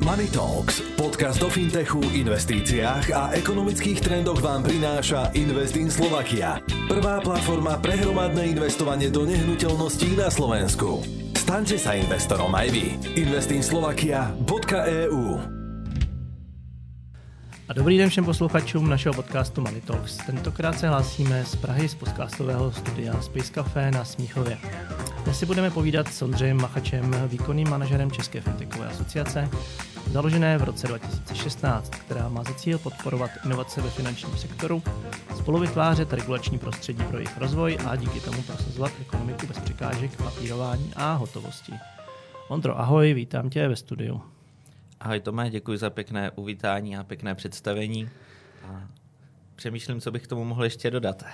Money Talks, podcast o fintechu, investíciách a ekonomických trendoch vám prináša Invest in Slovakia. Prvá platforma pre hromadné investovanie do nehnuteľností na Slovensku. Staňte sa investorom aj vy. investinslovakia.eu A dobrý den všem posluchačům našeho podcastu Money Talks. Tentokrát se hlásíme z Prahy z podcastového studia Space Café na Smíchově. Dnes si budeme povídat s Ondřejem Machačem, výkonným manažerem České fintechové asociace, založené v roce 2016, která má za cíl podporovat inovace ve finančním sektoru, spolu vytvářet regulační prostředí pro jejich rozvoj a díky tomu prosazovat ekonomiku bez překážek, papírování a hotovosti. Ondro, ahoj, vítám tě ve studiu. Ahoj Tome, děkuji za pěkné uvítání a pěkné představení. A přemýšlím, co bych k tomu mohl ještě dodat.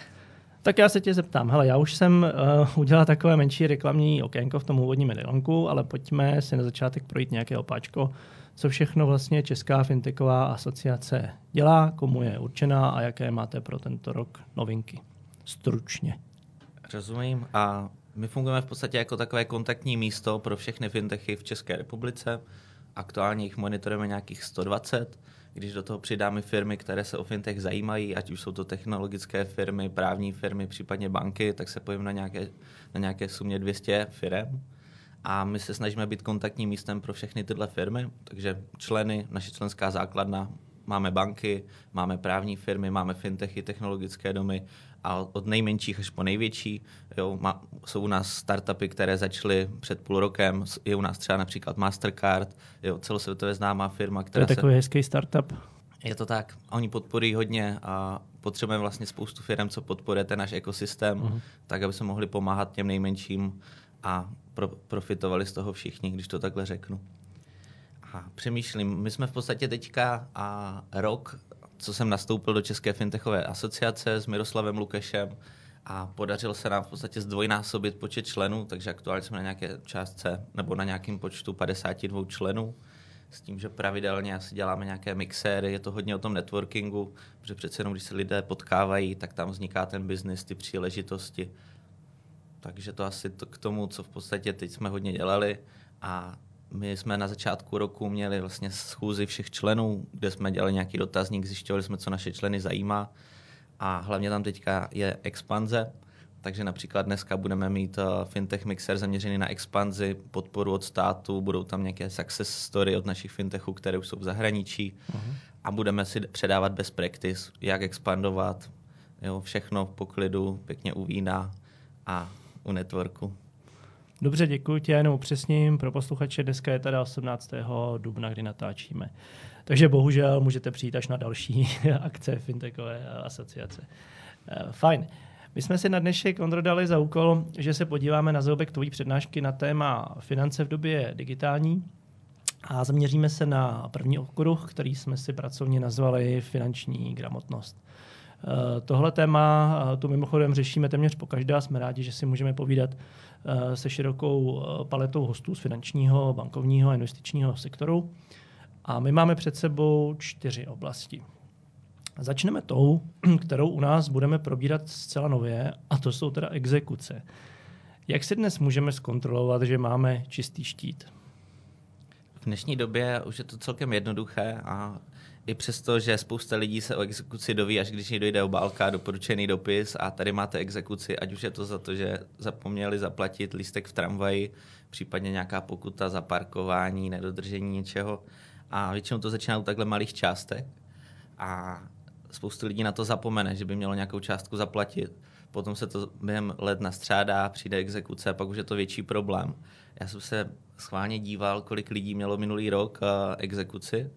Tak já se tě zeptám. Hele, já už jsem uh, udělal takové menší reklamní okénko v tom úvodním medilonku, ale pojďme si na začátek projít nějaké opáčko, co všechno vlastně Česká fintechová asociace dělá, komu je určená a jaké máte pro tento rok novinky. Stručně. Rozumím. A my fungujeme v podstatě jako takové kontaktní místo pro všechny fintechy v České republice. Aktuálně jich monitorujeme nějakých 120. Když do toho přidáme firmy, které se o fintech zajímají, ať už jsou to technologické firmy, právní firmy, případně banky, tak se pojím na nějaké, na nějaké sumě 200 firm. A my se snažíme být kontaktním místem pro všechny tyhle firmy, takže členy, naše členská základna, máme banky, máme právní firmy, máme fintechy, technologické domy a od nejmenších až po největší. Jo, má, jsou u nás startupy, které začaly před půl rokem, je u nás třeba například Mastercard, jo, celosvětově známá firma, která To je takový se... hezký startup. Je to tak. Oni podporují hodně a potřebujeme vlastně spoustu firm, co podporuje ten náš ekosystém, uh-huh. tak aby jsme mohli pomáhat těm nejmenším a pro, profitovali z toho všichni, když to takhle řeknu. A přemýšlím, my jsme v podstatě teďka a rok, co jsem nastoupil do České fintechové asociace s Miroslavem Lukešem a podařilo se nám v podstatě zdvojnásobit počet členů, takže aktuálně jsme na nějaké částce nebo na nějakém počtu 52 členů s tím, že pravidelně asi děláme nějaké mixéry, je to hodně o tom networkingu, protože přece jenom, když se lidé potkávají, tak tam vzniká ten biznis, ty příležitosti. Takže to asi to k tomu, co v podstatě teď jsme hodně dělali a my jsme na začátku roku měli vlastně schůzi všech členů, kde jsme dělali nějaký dotazník, zjišťovali jsme, co naše členy zajímá a hlavně tam teďka je expanze, takže například dneska budeme mít uh, fintech mixer zaměřený na expanzi, podporu od státu, budou tam nějaké success story od našich fintechů, které už jsou v zahraničí uh-huh. a budeme si předávat best practice, jak expandovat, jo, všechno v poklidu, pěkně u vína a u networku. Dobře, děkuji tě, jenom upřesním pro posluchače, dneska je teda 18. dubna, kdy natáčíme. Takže bohužel můžete přijít až na další akce Fintechové asociace. Eh, fajn. My jsme si na dnešek, Ondro, dali za úkol, že se podíváme na zobek tvojí přednášky na téma finance v době digitální a zaměříme se na první okruh, který jsme si pracovně nazvali finanční gramotnost. Eh, tohle téma eh, tu mimochodem řešíme téměř po každá. Jsme rádi, že si můžeme povídat se širokou paletou hostů z finančního, bankovního a investičního sektoru. A my máme před sebou čtyři oblasti. Začneme tou, kterou u nás budeme probírat zcela nově, a to jsou teda exekuce. Jak si dnes můžeme zkontrolovat, že máme čistý štít? V dnešní době už je to celkem jednoduché a i přesto, že spousta lidí se o exekuci doví, až když dojde obálka, doporučený dopis a tady máte exekuci, ať už je to za to, že zapomněli zaplatit lístek v tramvaji, případně nějaká pokuta za parkování, nedodržení něčeho. A většinou to začíná u takhle malých částek. A spoustu lidí na to zapomene, že by mělo nějakou částku zaplatit. Potom se to během let nastřádá, přijde exekuce a pak už je to větší problém. Já jsem se schválně díval, kolik lidí mělo minulý rok uh, exekuci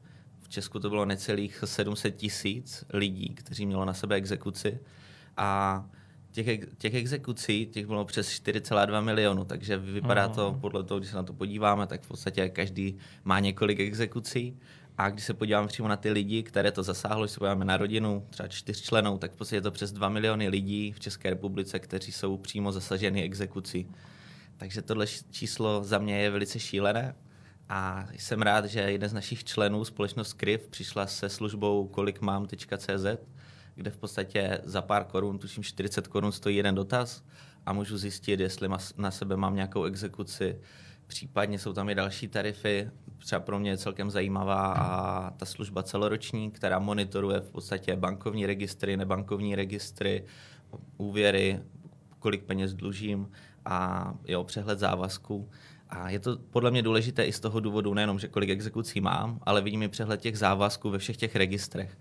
v Česku to bylo necelých 700 tisíc lidí, kteří mělo na sebe exekuci. A těch, těch exekucí těch bylo přes 4,2 milionu, takže vypadá Aha. to podle toho, když se na to podíváme, tak v podstatě každý má několik exekucí. A když se podíváme přímo na ty lidi, které to zasáhlo, když se podíváme na rodinu, třeba čtyřčlenou, tak v podstatě je to přes 2 miliony lidí v České republice, kteří jsou přímo zasaženi exekucí. Takže tohle číslo za mě je velice šílené a jsem rád, že jeden z našich členů, společnost Kriv, přišla se službou kolikmám.cz, kde v podstatě za pár korun, tuším 40 korun, stojí jeden dotaz a můžu zjistit, jestli na sebe mám nějakou exekuci. Případně jsou tam i další tarify, třeba pro mě je celkem zajímavá a ta služba celoroční, která monitoruje v podstatě bankovní registry, nebankovní registry, úvěry, kolik peněz dlužím a jo, přehled závazků. A je to podle mě důležité i z toho důvodu, nejenom, že kolik exekucí mám, ale vidím i přehled těch závazků ve všech těch registrech.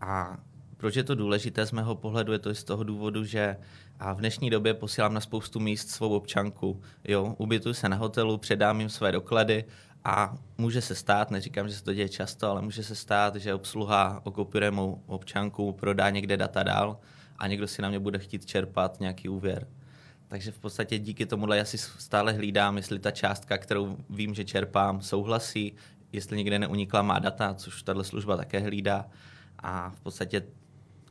A proč je to důležité z mého pohledu? Je to i z toho důvodu, že a v dnešní době posílám na spoustu míst svou občanku. Jo, ubytuji se na hotelu, předám jim své doklady a může se stát, neříkám, že se to děje často, ale může se stát, že obsluha okupuje mou občanku, prodá někde data dál a někdo si na mě bude chtít čerpat nějaký úvěr. Takže v podstatě díky tomu asi stále hlídám, jestli ta částka, kterou vím, že čerpám, souhlasí, jestli někde neunikla má data, což tahle služba také hlídá. A v podstatě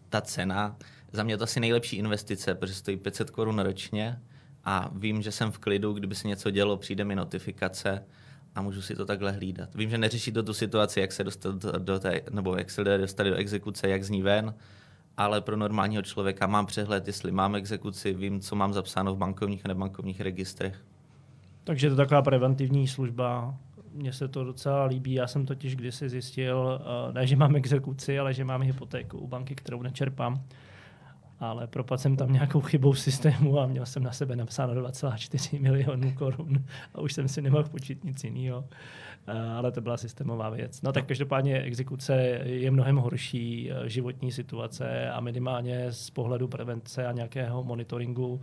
ta cena, za mě to asi nejlepší investice, protože stojí 500 korun ročně a vím, že jsem v klidu, kdyby se něco dělo, přijde mi notifikace a můžu si to takhle hlídat. Vím, že neřeší to tu situaci, jak se dostat do, do té, nebo jak se dostat do exekuce, jak z ní ven, ale pro normálního člověka mám přehled, jestli mám exekuci, vím, co mám zapsáno v bankovních a nebankovních registrech. Takže to je taková preventivní služba. Mně se to docela líbí. Já jsem totiž kdysi zjistil, eh, ne, že mám exekuci, ale že mám hypotéku u banky, kterou nečerpám. Ale propadl jsem tam nějakou chybou systému a měl jsem na sebe napsáno 2,4 milionů korun a už jsem si nemohl počít nic jiného. Eh, ale to byla systémová věc. No tak každopádně exekuce je mnohem horší eh, životní situace a minimálně z pohledu prevence a nějakého monitoringu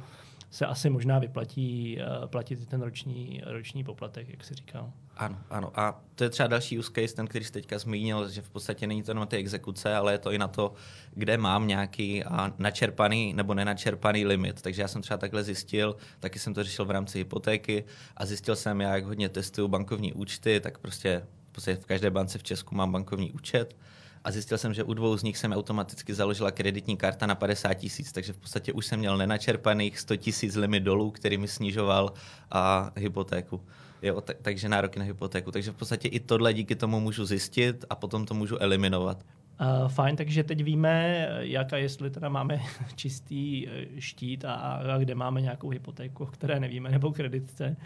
se asi možná vyplatí uh, platit ten roční, roční poplatek, jak se říkal. Ano, ano. A to je třeba další use case, ten, který jste teďka zmínil, že v podstatě není to jenom ty exekuce, ale je to i na to, kde mám nějaký a, načerpaný nebo nenačerpaný limit. Takže já jsem třeba takhle zjistil, taky jsem to řešil v rámci hypotéky a zjistil jsem, jak hodně testuju bankovní účty, tak prostě v, podstatě v každé bance v Česku mám bankovní účet a zjistil jsem, že u dvou z nich jsem automaticky založila kreditní karta na 50 tisíc, takže v podstatě už jsem měl nenačerpaných 100 tisíc limit dolů, který mi snižoval a hypotéku. Jo, tak, takže nároky na hypotéku. Takže v podstatě i tohle díky tomu můžu zjistit a potom to můžu eliminovat. Uh, fajn, takže teď víme, jak a jestli teda máme čistý eh, štít a, a kde máme nějakou hypotéku, které nevíme, nebo kreditce.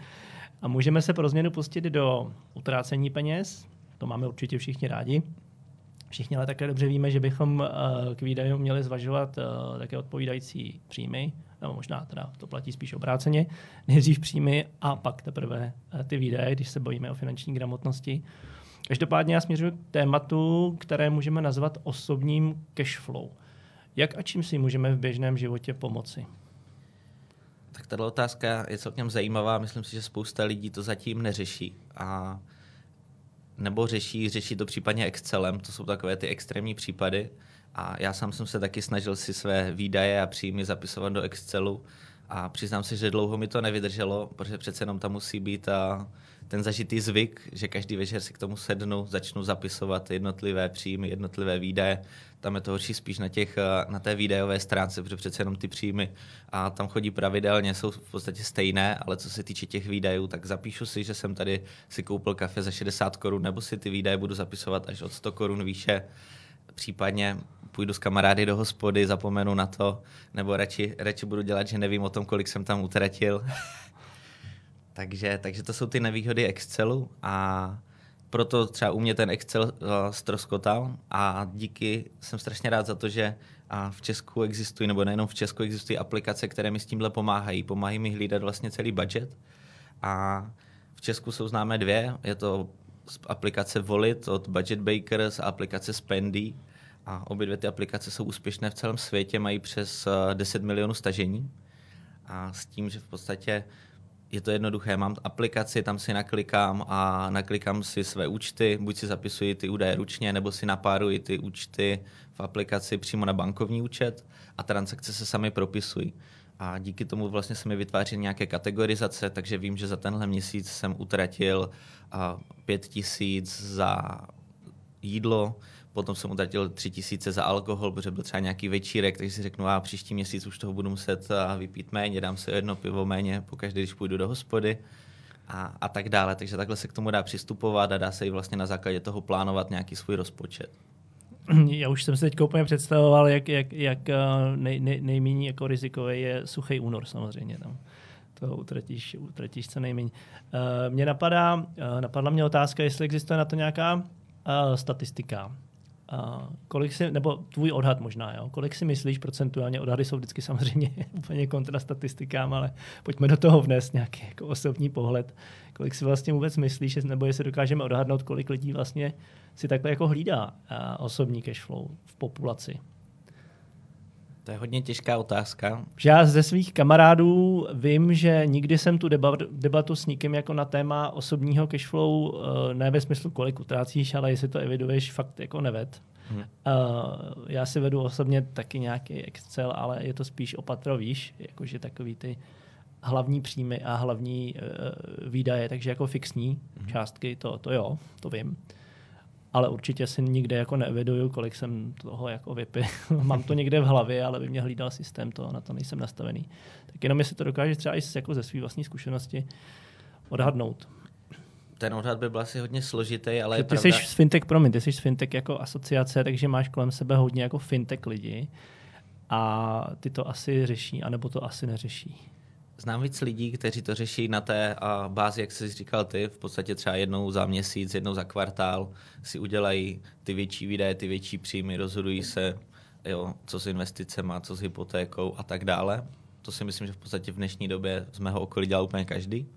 A můžeme se pro změnu pustit do utrácení peněz, to máme určitě všichni rádi. Všichni ale také dobře víme, že bychom uh, k výdajům měli zvažovat uh, také odpovídající příjmy, nebo možná teda to platí spíš obráceně, nejdřív příjmy a pak teprve uh, ty výdaje, když se bojíme o finanční gramotnosti. Každopádně já směřuji k tématu, které můžeme nazvat osobním cash flow. Jak a čím si můžeme v běžném životě pomoci? Tak tato otázka je celkem zajímavá. Myslím si, že spousta lidí to zatím neřeší. A nebo řeší, řeší to případně Excelem, to jsou takové ty extrémní případy. A já sám jsem se taky snažil si své výdaje a příjmy zapisovat do Excelu a přiznám se, že dlouho mi to nevydrželo, protože přece jenom tam musí být a ten zažitý zvyk, že každý večer si k tomu sednu, začnu zapisovat jednotlivé příjmy, jednotlivé výdaje. Tam je to horší spíš na, těch, na té výdajové stránce, protože přece jenom ty příjmy a tam chodí pravidelně, jsou v podstatě stejné, ale co se týče těch výdajů, tak zapíšu si, že jsem tady si koupil kafe za 60 korun, nebo si ty výdaje budu zapisovat až od 100 korun výše případně půjdu s kamarády do hospody, zapomenu na to, nebo radši, radši budu dělat, že nevím o tom, kolik jsem tam utratil. takže, takže to jsou ty nevýhody Excelu a proto třeba u mě ten Excel uh, stroskotal a díky jsem strašně rád za to, že a v Česku existují, nebo nejenom v Česku existují aplikace, které mi s tímhle pomáhají. Pomáhají mi hlídat vlastně celý budget. A v Česku jsou známé dvě. Je to aplikace Volit od Budget Bakers a aplikace Spendy. A obě dvě ty aplikace jsou úspěšné v celém světě, mají přes 10 eh, milionů stažení. A s tím, že v podstatě je to jednoduché. Mám aplikaci, tam si naklikám a naklikám si své účty, buď si zapisuji ty údaje ručně, nebo si napáruji ty účty v aplikaci přímo na bankovní účet a transakce se sami propisují. A díky tomu vlastně se mi vytváří nějaké kategorizace, takže vím, že za tenhle měsíc jsem utratil pět tisíc za jídlo, potom jsem utratil tři tisíce za alkohol, protože byl třeba nějaký večírek, takže si řeknu, a příští měsíc už toho budu muset vypít méně, dám si jedno pivo méně, pokaždé, když půjdu do hospody a, a tak dále. Takže takhle se k tomu dá přistupovat a dá se i vlastně na základě toho plánovat nějaký svůj rozpočet. Já už jsem se teď úplně představoval, jak, jak, jak nej, nej, nejméně jako rizikový je suchý únor samozřejmě. Tam. toho utratíš, utratíš co nejméně. Uh, mě napadá, uh, napadla mě otázka, jestli existuje na to nějaká statistika. Uh, kolik si, nebo tvůj odhad možná, jo? kolik si myslíš procentuálně, odhady jsou vždycky samozřejmě úplně kontra statistikám, ale pojďme do toho vnést nějaký jako osobní pohled. Kolik si vlastně vůbec myslíš, nebo jestli dokážeme odhadnout, kolik lidí vlastně si takhle jako hlídá osobní cashflow v populaci? To je hodně těžká otázka. Že já ze svých kamarádů vím, že nikdy jsem tu debatu s nikým jako na téma osobního cashflow, eh, ne ve smyslu, kolik utrácíš, ale jestli to eviduješ, fakt jako neved. Hmm. Uh, já si vedu osobně taky nějaký Excel, ale je to spíš opatro, víš, jakože takový ty hlavní příjmy a hlavní uh, výdaje, takže jako fixní hmm. částky, to, to jo, to vím ale určitě si nikde jako neeviduju, kolik jsem toho jako vypil. Mám to někde v hlavě, ale by mě hlídal systém, to na to nejsem nastavený. Tak jenom jestli to dokážeš třeba i jako ze své vlastní zkušenosti odhadnout. Ten odhad by byl asi hodně složitý, ale je ty pravda... jsi z fintech, promiň, ty jsi z fintech jako asociace, takže máš kolem sebe hodně jako fintech lidi a ty to asi řeší, anebo to asi neřeší. Znám víc lidí, kteří to řeší na té a bázi, jak jsi říkal ty, v podstatě třeba jednou za měsíc, jednou za kvartál si udělají ty větší výdaje, ty větší příjmy, rozhodují se, jo, co s investicemi, co s hypotékou a tak dále. To si myslím, že v podstatě v dnešní době z mého okolí dělá úplně každý.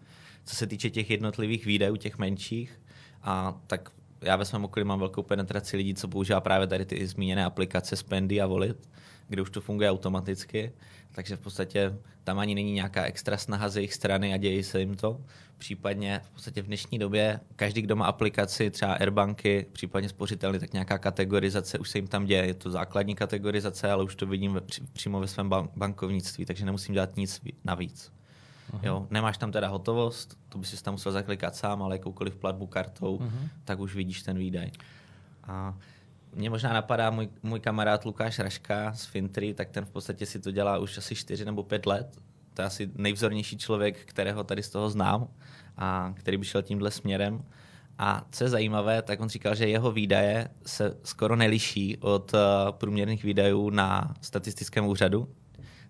Co se týče těch jednotlivých výdajů, těch menších, a tak já ve svém okolí mám velkou penetraci lidí, co používá právě tady ty zmíněné aplikace Spendy a Volit, kde už to funguje automaticky takže v podstatě tam ani není nějaká extra snaha z jejich strany a děje se jim to. Případně v podstatě v dnešní době každý, kdo má aplikaci, třeba Airbanky, případně spořitelny, tak nějaká kategorizace už se jim tam děje. Je to základní kategorizace, ale už to vidím ve, přímo ve svém bankovnictví, takže nemusím dělat nic navíc. Jo, nemáš tam teda hotovost, to by si tam musel zaklikat sám, ale jakoukoliv platbu kartou, uh-huh. tak už vidíš ten výdaj. A mě možná napadá můj, můj kamarád Lukáš Raška z Fintry, tak ten v podstatě si to dělá už asi 4 nebo 5 let. To je asi nejvzornější člověk, kterého tady z toho znám a který by šel tímhle směrem. A co je zajímavé, tak on říkal, že jeho výdaje se skoro neliší od uh, průměrných výdajů na statistickém úřadu.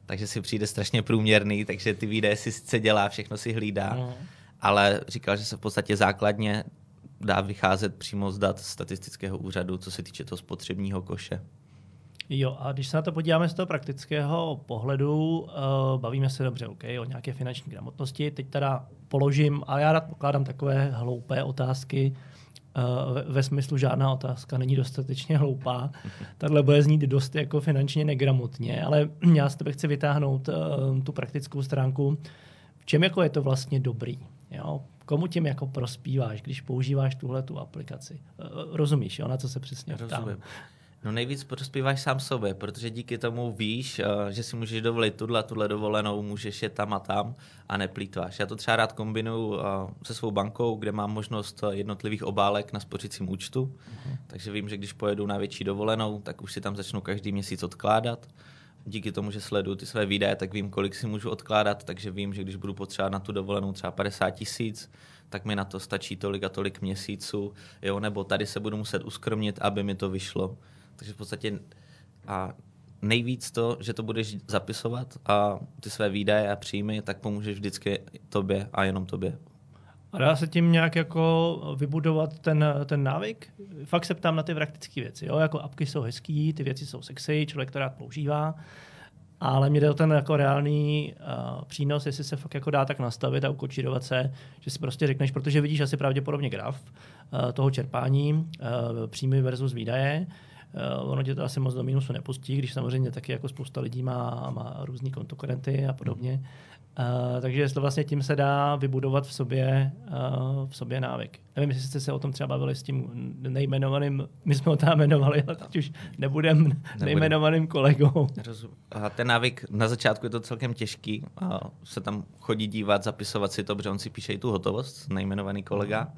Takže si přijde strašně průměrný, takže ty výdaje si sice dělá, všechno si hlídá, no. ale říkal, že se v podstatě základně dá vycházet přímo z dat statistického úřadu, co se týče toho spotřebního koše. Jo, a když se na to podíváme z toho praktického pohledu, uh, bavíme se dobře, OK, o nějaké finanční gramotnosti. Teď teda položím, a já rád pokládám takové hloupé otázky, ve, ve smyslu žádná otázka není dostatečně hloupá. Tahle bude znít dost jako finančně negramotně, ale já z tebe chci vytáhnout uh, tu praktickou stránku. V čem jako je to vlastně dobrý? Jo? komu tím jako prospíváš, když používáš tuhle tu aplikaci? Eh, rozumíš, jo, na co se přesně ptám? No nejvíc prospíváš sám sobě, protože díky tomu víš, eh, že si můžeš dovolit tuhle, tuhle dovolenou, můžeš je tam a tam a neplýtváš. Já to třeba rád kombinuju eh, se svou bankou, kde mám možnost jednotlivých obálek na spořícím účtu, uh-huh. takže vím, že když pojedu na větší dovolenou, tak už si tam začnu každý měsíc odkládat díky tomu, že sleduju ty své výdaje, tak vím, kolik si můžu odkládat, takže vím, že když budu potřebovat na tu dovolenou třeba 50 tisíc, tak mi na to stačí tolik a tolik měsíců, jo, nebo tady se budu muset uskromnit, aby mi to vyšlo. Takže v podstatě a nejvíc to, že to budeš zapisovat a ty své výdaje a příjmy, tak pomůžeš vždycky tobě a jenom tobě. A dá se tím nějak jako vybudovat ten, ten návyk? Fakt se ptám na ty praktické věci. Jo? Jako apky jsou hezký, ty věci jsou sexy, člověk to rád používá, ale mě jde o ten jako reálný uh, přínos, jestli se fakt jako dá tak nastavit a ukočírovat se, že si prostě řekneš, protože vidíš asi pravděpodobně graf uh, toho čerpání, uh, příjmy versus výdaje, Uh, ono tě to asi moc do mínusu nepustí, když samozřejmě taky jako spousta lidí má, má různý kontokorenty a podobně. Uh, takže jestli vlastně tím se dá vybudovat v sobě, uh, v sobě návyk. Nevím, jestli jste se o tom třeba bavili s tím nejmenovaným, my jsme ho tam jmenovali, ale teď už nebudem, nebudem. nejmenovaným kolegou. A ten návyk, na začátku je to celkem těžký, a se tam chodí dívat, zapisovat si to, protože on si píše i tu hotovost, nejmenovaný kolega.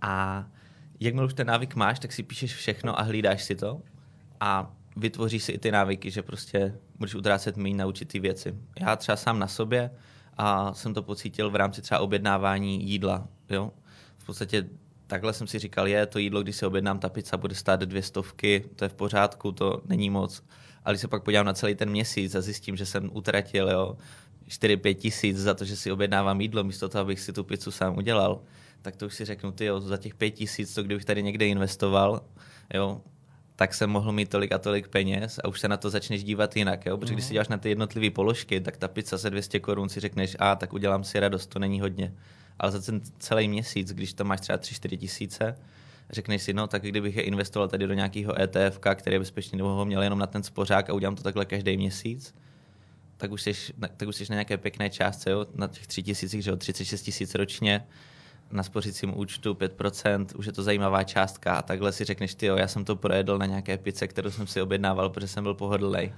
A jakmile už ten návyk máš, tak si píšeš všechno a hlídáš si to. A vytvoří si i ty návyky, že prostě můžeš utrácet méně na určitý věci. Já třeba sám na sobě a jsem to pocítil v rámci třeba objednávání jídla. Jo? V podstatě takhle jsem si říkal, je to jídlo, když si objednám, ta pizza bude stát dvě stovky, to je v pořádku, to není moc. Ale když se pak podívám na celý ten měsíc a zjistím, že jsem utratil jo, 4-5 tisíc za to, že si objednávám jídlo, místo toho, abych si tu pizzu sám udělal, tak to už si řeknu, ty za těch 5 tisíc, to kdybych tady někde investoval, jo, tak jsem mohl mít tolik a tolik peněz a už se na to začneš dívat jinak. Jo? Protože když si děláš na ty jednotlivé položky, tak ta pizza se 200 korun si řekneš, a tak udělám si radost, to není hodně. Ale za ten celý měsíc, když to máš třeba 3-4 tisíce, řekneš si, no tak kdybych je investoval tady do nějakého ETF, který je bezpečný, nebo ho měl jenom na ten spořák a udělám to takhle každý měsíc, tak už jsi, tak už jsi na nějaké pěkné částce, jo? na těch 3 tisících, že jo, 36 tisíc ročně, na spořícím účtu 5%, už je to zajímavá částka a takhle si řekneš, ty já jsem to projedl na nějaké pice, kterou jsem si objednával, protože jsem byl pohodlný.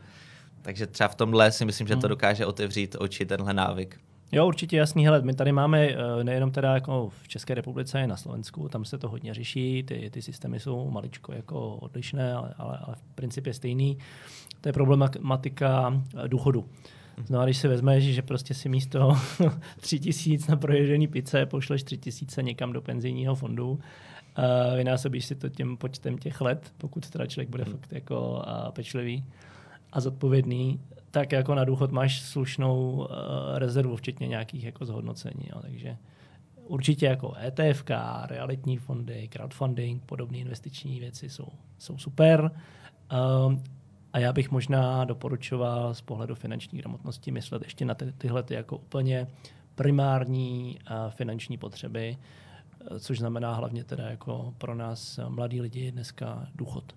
Takže třeba v tomhle si myslím, že to hmm. dokáže otevřít oči tenhle návyk. Jo, určitě jasný. Hele, my tady máme eh, nejenom teda jako v České republice, i na Slovensku, tam se to hodně řeší, ty, ty systémy jsou maličko jako odlišné, ale, ale, ale v principě stejný. To je problematika eh, důchodu. No a když si vezmeš, že prostě si místo tři tisíc na proježený pice pošleš tři tisíce někam do penzijního fondu, uh, vynásobíš si to tím počtem těch let, pokud teda člověk bude hmm. fakt jako uh, pečlivý a zodpovědný, tak jako na důchod máš slušnou uh, rezervu, včetně nějakých jako zhodnocení. Jo. Takže určitě jako ETF, realitní fondy, crowdfunding, podobné investiční věci jsou, jsou super. Uh, a já bych možná doporučoval z pohledu finanční gramotnosti myslet ještě na ty, tyhle ty jako úplně primární uh, finanční potřeby, uh, což znamená hlavně teda jako pro nás mladí lidi dneska důchod.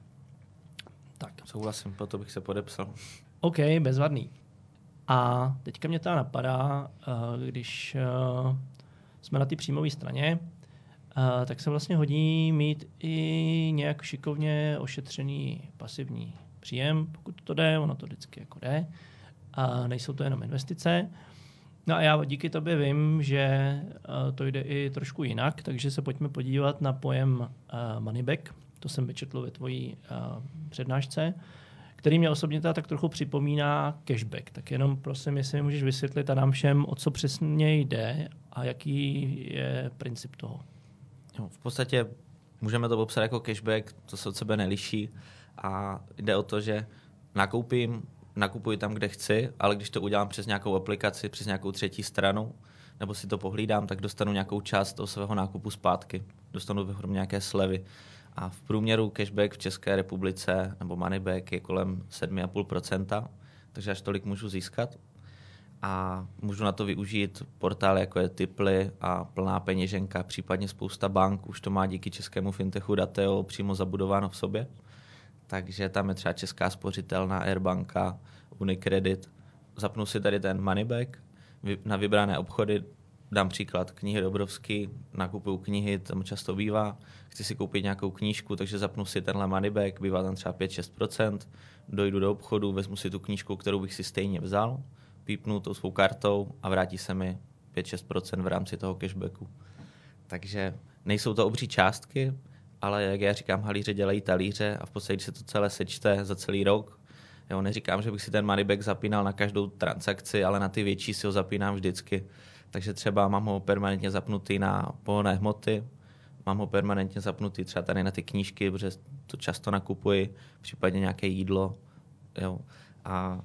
Tak. Souhlasím, proto bych se podepsal. OK, bezvadný. A teďka mě to napadá, když jsme na té příjmové straně, tak se vlastně hodí mít i nějak šikovně ošetřený pasivní příjem, pokud to jde, ono to vždycky jako jde. A nejsou to jenom investice. No a já díky tobě vím, že to jde i trošku jinak, takže se pojďme podívat na pojem moneyback. To jsem vyčetl ve tvojí přednášce který mě osobně teda tak trochu připomíná cashback. Tak jenom prosím, jestli mi můžeš vysvětlit a nám všem, o co přesně jde a jaký je princip toho. Jo, v podstatě můžeme to popsat jako cashback, to se od sebe neliší a jde o to, že nakoupím, nakupuji tam, kde chci, ale když to udělám přes nějakou aplikaci, přes nějakou třetí stranu, nebo si to pohlídám, tak dostanu nějakou část toho svého nákupu zpátky. Dostanu vyhromně nějaké slevy. A v průměru cashback v České republice nebo moneyback je kolem 7,5%, takže až tolik můžu získat. A můžu na to využít portály jako je Tiply a plná peněženka, případně spousta bank už to má díky českému fintechu Dateo přímo zabudováno v sobě. Takže tam je třeba Česká spořitelná, Airbanka, Unicredit. Zapnu si tady ten moneyback na vybrané obchody, dám příklad, knihy Dobrovský, nakupuju knihy, tam často bývá, chci si koupit nějakou knížku, takže zapnu si tenhle moneyback, bývá tam třeba 5-6%, dojdu do obchodu, vezmu si tu knížku, kterou bych si stejně vzal, pípnu tou svou kartou a vrátí se mi 5-6% v rámci toho cashbacku. Takže nejsou to obří částky, ale jak já říkám, halíře dělají talíře a v podstatě, když se to celé sečte za celý rok, jo, neříkám, že bych si ten moneyback zapínal na každou transakci, ale na ty větší si ho zapínám vždycky. Takže třeba mám ho permanentně zapnutý na pohonné hmoty, mám ho permanentně zapnutý třeba tady na ty knížky, protože to často nakupuji, případně nějaké jídlo. Jo. A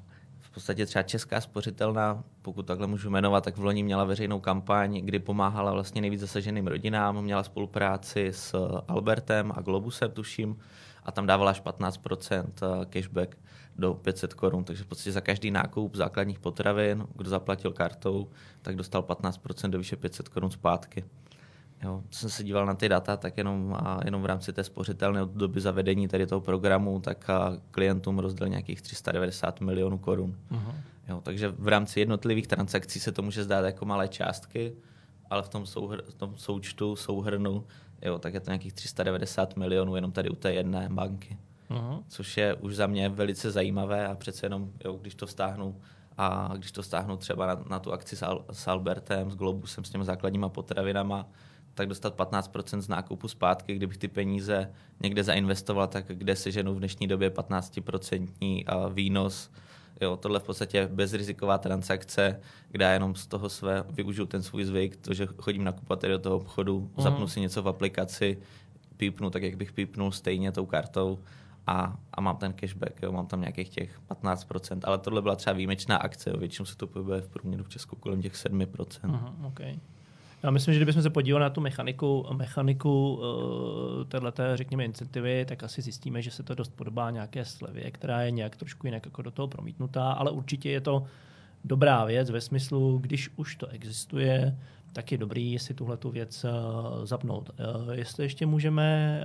podstatě třeba Česká spořitelna, pokud takhle můžu jmenovat, tak v loni měla veřejnou kampaň, kdy pomáhala vlastně nejvíc zasaženým rodinám, měla spolupráci s Albertem a Globusem, tuším, a tam dávala až 15% eh, cashback do 500 korun, takže v podstatě za každý nákup základních potravin, kdo zaplatil kartou, tak dostal 15% do výše 500 korun zpátky. Jo, jsem se díval na ty data, tak jenom, a jenom v rámci té spořitelné od doby zavedení tady toho programu, tak klientům rozdělil nějakých 390 milionů korun. Uh-huh. Jo, takže v rámci jednotlivých transakcí se to může zdát jako malé částky, ale v tom, souhr, v tom součtu, souhrnu, jo, tak je to nějakých 390 milionů jenom tady u té jedné banky. Uh-huh. Což je už za mě velice zajímavé a přece jenom, jo, když to stáhnu a když to stáhnu třeba na, na tu akci s, Al, s Albertem, s Globusem, s těmi základníma potravinama, tak dostat 15% z nákupu zpátky, kdybych ty peníze někde zainvestoval, tak kde se ženu v dnešní době 15% výnos. Jo, tohle v podstatě bezriziková transakce, kde já jenom z toho své využiju ten svůj zvyk, to, že chodím nakupovat do toho obchodu, mm. zapnu si něco v aplikaci, pípnu tak, jak bych pípnul stejně tou kartou a, a mám ten cashback, jo, mám tam nějakých těch 15%, ale tohle byla třeba výjimečná akce, jo, většinou se to pohybuje v průměru v Česku kolem těch 7%. Uh-huh, okay. Já myslím, že kdybychom se podívali na tu mechaniku, mechaniku uh, téhleté, řekněme, incentivy, tak asi zjistíme, že se to dost podobá nějaké slevě, která je nějak trošku jinak jako do toho promítnutá, ale určitě je to dobrá věc ve smyslu, když už to existuje, tak je dobrý si tuhle tu věc uh, zapnout. Uh, jestli ještě můžeme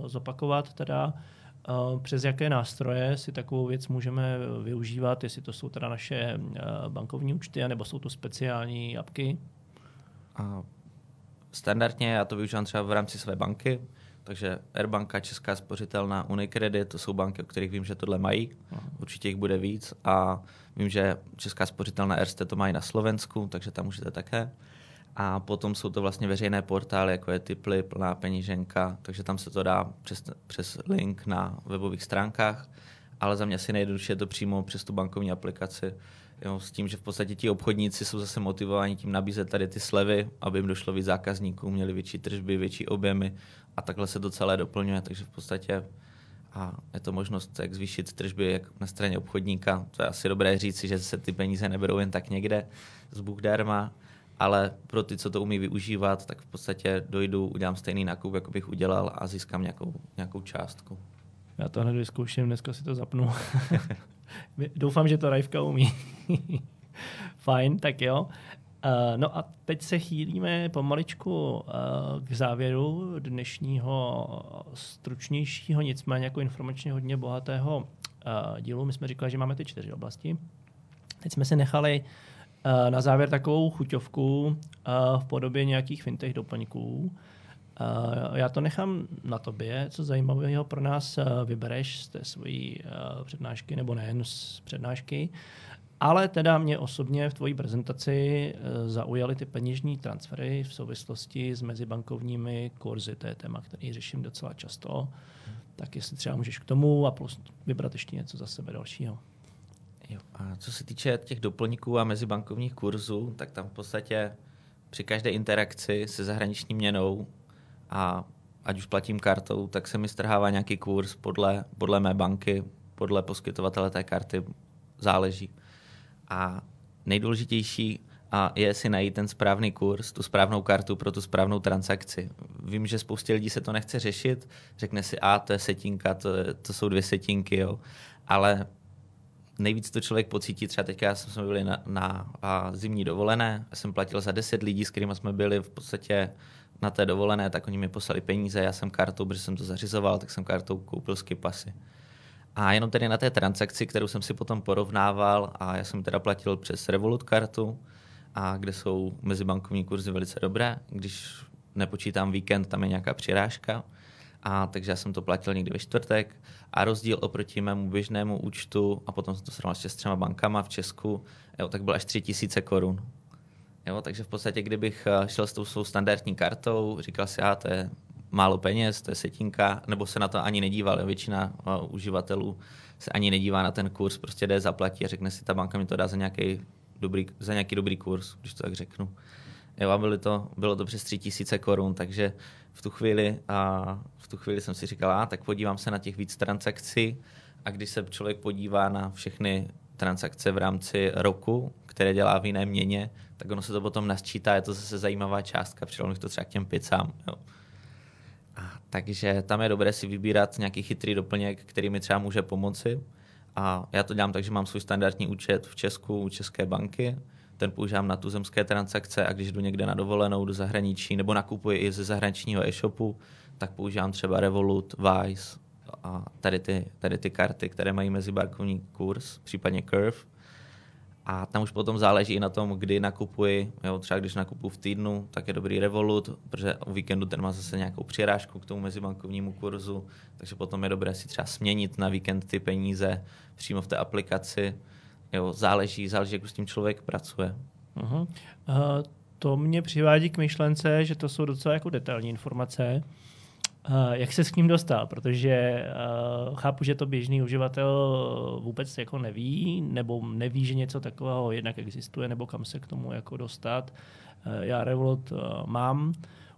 uh, zopakovat teda, přes jaké nástroje si takovou věc můžeme využívat, jestli to jsou teda naše bankovní účty, nebo jsou to speciální apky? A standardně já to využívám třeba v rámci své banky, takže Airbanka, Česká spořitelná, Unicredit, to jsou banky, o kterých vím, že tohle mají. Určitě jich bude víc. A vím, že Česká spořitelná Erste to mají na Slovensku, takže tam můžete také. A potom jsou to vlastně veřejné portály, jako je Tiply, plná peníženka, takže tam se to dá přes, přes link na webových stránkách, ale za mě si nejjednodušší je to přímo přes tu bankovní aplikaci, jo, s tím, že v podstatě ti obchodníci jsou zase motivováni tím nabízet tady ty slevy, aby jim došlo víc zákazníků, měli větší tržby, větší objemy a takhle se to celé doplňuje, takže v podstatě a je to možnost, jak zvýšit tržby jak na straně obchodníka. To je asi dobré říci, že se ty peníze neberou jen tak někde z Bůh darma, ale pro ty, co to umí využívat, tak v podstatě dojdu, udělám stejný nákup, jako bych udělal a získám nějakou, nějakou částku. Já to hned vyzkouším, dneska si to zapnu. Doufám, že to Rajvka umí. Fajn, tak jo. Uh, no a teď se chýlíme pomaličku uh, k závěru dnešního stručnějšího, nicméně jako informačně hodně bohatého uh, dílu. My jsme říkali, že máme ty čtyři oblasti. Teď jsme si nechali na závěr takovou chuťovku v podobě nějakých fintech doplňků. Uh, já to nechám na tobě, co zajímavého pro nás uh, vybereš z té svojí uh, přednášky, nebo nejen z přednášky. Ale teda mě osobně v tvojí prezentaci zaujaly ty peněžní transfery v souvislosti s mezibankovními kurzy. To je téma, který řeším docela často. Tak jestli třeba můžeš k tomu a plus vybrat ještě něco za sebe dalšího. Jo. A co se týče těch doplňků a mezibankovních kurzů, tak tam v podstatě při každé interakci se zahraniční měnou a ať už platím kartou, tak se mi strhává nějaký kurz podle, podle mé banky, podle poskytovatele té karty, záleží. A nejdůležitější a je si najít ten správný kurz, tu správnou kartu pro tu správnou transakci. Vím, že spoustě lidí se to nechce řešit, řekne si, a to je setinka, to, je, to jsou dvě setinky, jo. ale nejvíc to člověk pocítí, třeba teďka já jsme byli na, na zimní dovolené, já jsem platil za 10 lidí, s kterými jsme byli v podstatě na té dovolené, tak oni mi poslali peníze, já jsem kartou, protože jsem to zařizoval, tak jsem kartou koupil skipasy. A jenom tedy na té transakci, kterou jsem si potom porovnával, a já jsem teda platil přes Revolut kartu, a kde jsou mezibankovní kurzy velice dobré, když nepočítám víkend, tam je nějaká přirážka, a takže já jsem to platil někdy ve čtvrtek a rozdíl oproti mému běžnému účtu a potom jsem to srovnal s třema bankama v Česku, jo, tak byl až 3000 korun. Jo, takže v podstatě, kdybych eh, šel s tou svou standardní kartou, říkal si, a to je málo peněz, to je setinka, nebo se na to ani nedíval. Jo. Většina uh, uživatelů se ani nedívá na ten kurz, prostě jde, zaplatí a řekne si, ta banka mi to dá za nějaký dobrý, za nějaký dobrý kurz, když to tak řeknu. Jo, a bylo to, bylo to přes 3000 korun, takže v tu chvíli, a v tu chvíli jsem si říkal, a tak podívám se na těch víc transakcí a když se člověk podívá na všechny transakce v rámci roku, které dělá v jiné měně, tak ono se to potom nasčítá, je to zase zajímavá částka, přidal to třeba k těm pizzám. Jo. A, takže tam je dobré si vybírat nějaký chytrý doplněk, který mi třeba může pomoci. A já to dělám tak, že mám svůj standardní účet v Česku, u České banky, ten používám na tuzemské transakce a když jdu někde na dovolenou do zahraničí nebo nakupuji i ze zahraničního e-shopu, tak používám třeba Revolut, Wise a tady ty, tady ty karty, které mají mezibankovní kurz, případně Curve. A tam už potom záleží i na tom, kdy nakupuji. Jo, třeba když nakupuji v týdnu, tak je dobrý Revolut, protože o víkendu ten má zase nějakou přirážku k tomu mezibankovnímu kurzu, takže potom je dobré si třeba směnit na víkend ty peníze přímo v té aplikaci. Jo, záleží, záleží, jak s tím člověk pracuje. Uh-huh. Uh, to mě přivádí k myšlence, že to jsou docela jako detailní informace. Jak se s ním dostal? Protože uh, chápu, že to běžný uživatel vůbec jako neví, nebo neví, že něco takového jednak existuje, nebo kam se k tomu jako dostat. Uh, já Revolut mám,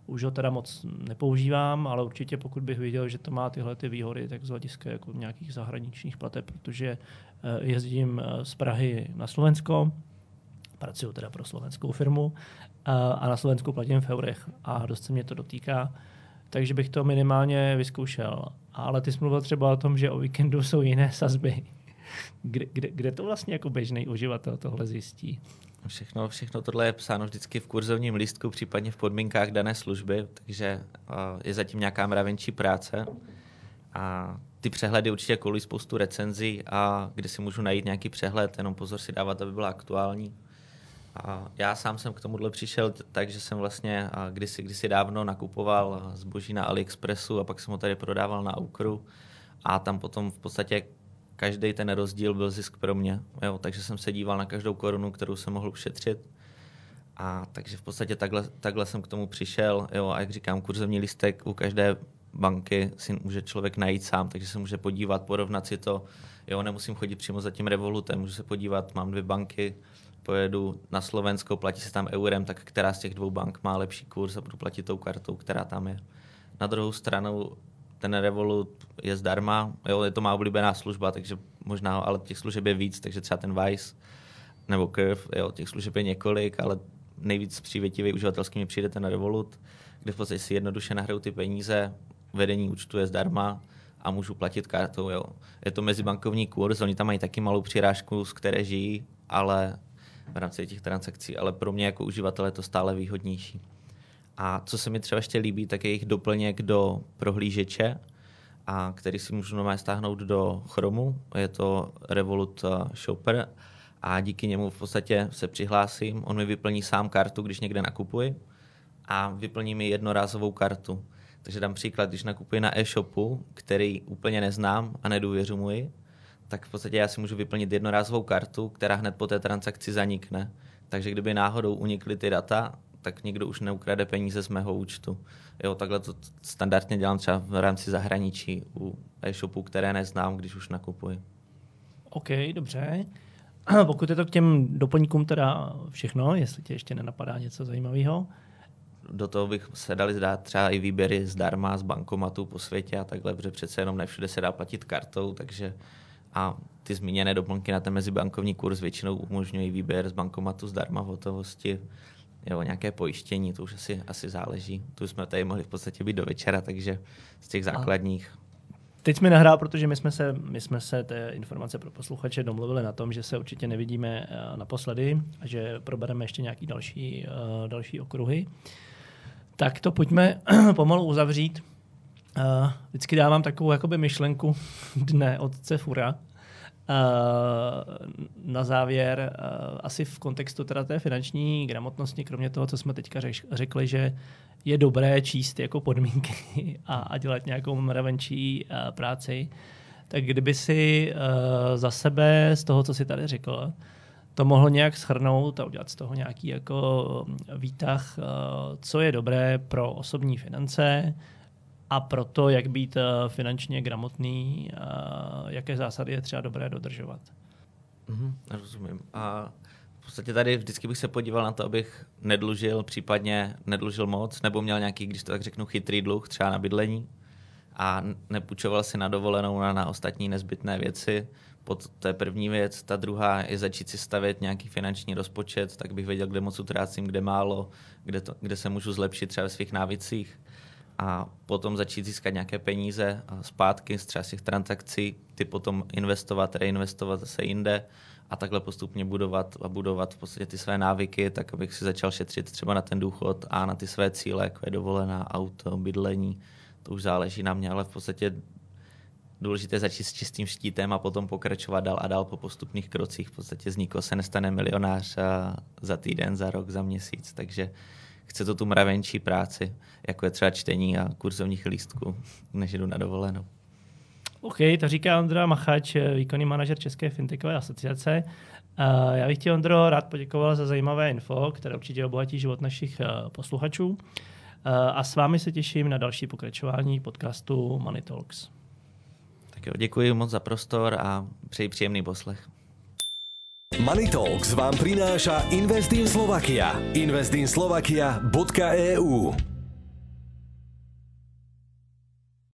Už ho teda moc nepoužívám, ale určitě pokud bych viděl, že to má tyhle ty výhody, tak z hlediska jako nějakých zahraničních plateb, protože eh, jezdím eh, z Prahy na Slovensko, pracuju teda pro slovenskou firmu a na Slovensku platím v eurech a dost se mě to dotýká, takže bych to minimálně vyzkoušel. Ale ty jsi mluvil třeba o tom, že o víkendu jsou jiné sazby. Kde, kde, kde to vlastně jako běžný uživatel tohle zjistí? Všechno, všechno tohle je psáno vždycky v kurzovním lístku, případně v podmínkách dané služby, takže je zatím nějaká mravenčí práce. A ty přehledy určitě kolují spoustu recenzí, a kde si můžu najít nějaký přehled, jenom pozor si dávat, aby byla aktuální. A já sám jsem k tomuhle přišel tak, že jsem vlastně kdysi, kdysi dávno nakupoval zboží na AliExpressu a pak jsem ho tady prodával na Aukru a tam potom v podstatě každý ten rozdíl byl zisk pro mě. Jo, takže jsem se díval na každou korunu, kterou jsem mohl ušetřit. A takže v podstatě takhle, takhle jsem k tomu přišel. Jo, a jak říkám, kurzovní listek u každé banky si může člověk najít sám, takže se může podívat, porovnat si to. Jo, nemusím chodit přímo za tím revolutem, můžu se podívat, mám dvě banky, pojedu na Slovensko, platí se tam eurem, tak která z těch dvou bank má lepší kurz a budu platit tou kartou, která tam je. Na druhou stranu ten Revolut je zdarma, jo, je to má oblíbená služba, takže možná, ale těch služeb je víc, takže třeba ten Vice nebo Curve, jo, těch služeb je několik, ale nejvíc přívětivý uživatelský mi přijde ten Revolut, kde v podstatě si jednoduše nahraju ty peníze, vedení účtu je zdarma a můžu platit kartou. Jo. Je to mezibankovní kurz, oni tam mají taky malou přirážku, z které žijí, ale v rámci těch transakcí, ale pro mě jako uživatele je to stále výhodnější. A co se mi třeba ještě líbí, tak je jejich doplněk do prohlížeče, a který si můžu normálně stáhnout do Chromu. Je to Revolut eh, Shopper a díky němu v podstatě se přihlásím. On mi vyplní sám kartu, když někde nakupuji a vyplní mi jednorázovou kartu. Takže dám příklad, když nakupuji na e-shopu, který úplně neznám a nedůvěřuji tak v podstatě já si můžu vyplnit jednorázovou kartu, která hned po té transakci zanikne. Takže kdyby náhodou unikly ty data, tak někdo už neukrade peníze z mého účtu. Jo, takhle to standardně dělám třeba v rámci zahraničí u e-shopů, které neznám, když už nakupuji. OK, dobře. Pokud je to k těm doplňkům teda všechno, jestli tě ještě nenapadá něco zajímavého, do toho bych se dali zdát třeba i výběry zdarma z bankomatu po světě a takhle, protože přece jenom ne všude se dá platit kartou, takže a ty zmíněné doplňky na ten mezibankovní kurz většinou umožňují výběr z bankomatu zdarma v hotovosti, jo, nějaké pojištění, to už asi, asi záleží. Tu jsme tady mohli v podstatě být do večera, takže z těch základních. Teď jsme nahrál, protože my jsme, se, my jsme se té informace pro posluchače domluvili na tom, že se určitě nevidíme eh, naposledy a že probereme ještě nějaký další, uh, další okruhy. Tak to pojďme pomalu uzavřít. Uh, vždycky dávám takovou jakoby myšlenku dne od Cefura. Uh, na závěr, uh, asi v kontextu teda té finanční gramotnosti, kromě toho, co jsme teďka řekli, že je dobré číst jako podmínky a, a dělat nějakou mravenčí uh, práci, tak kdyby si za sebe z toho, co si tady řekl, to mohl nějak schrnout a udělat z toho nějaký jako výtah, uh, co je dobré pro osobní finance, a proto, jak být eh, finančně gramotný, eh, jaké zásady je třeba dobré dodržovat. Mm-hmm, rozumím. A v podstatě tady vždycky bych se podíval na to, abych nedlužil, případně nedlužil moc, nebo měl nějaký, když to tak řeknu, chytrý dluh, třeba na bydlení a nepůjčoval si na dovolenou na, na ostatní nezbytné věci. Pod, to je první věc. Ta druhá je začít si stavět nějaký finanční rozpočet, tak bych věděl, kde moc utrácím, kde málo, kde, to, kde se můžu zlepšit třeba ve svých návicích a potom začít získat nějaké peníze zpátky z třeba těch transakcí, ty potom investovat, reinvestovat zase jinde a takhle postupně budovat a budovat v podstatě ty své návyky, tak abych si začal šetřit třeba na ten důchod a na ty své cíle, jako je dovolená, auto, bydlení, to už záleží na mě, ale v podstatě důležité začít s čistým štítem a potom pokračovat dál a dál po postupných krocích. V podstatě z se nestane milionář za týden, za rok, za měsíc, takže chce to tu mravenčí práci, jako je třeba čtení a kurzovních lístků, než jdu na dovolenou. OK, to říká Ondra Machač, výkonný manažer České fintechové asociace. Já bych ti, Ondro, rád poděkoval za zajímavé info, které určitě obohatí život našich eh, posluchačů. A s vámi se těším na další pokračování podcastu Money Talks. Tak jo, děkuji moc za prostor a přeji příjemný poslech. Money Talks vám prináša Investin Slovakia. Investinslovakia.eu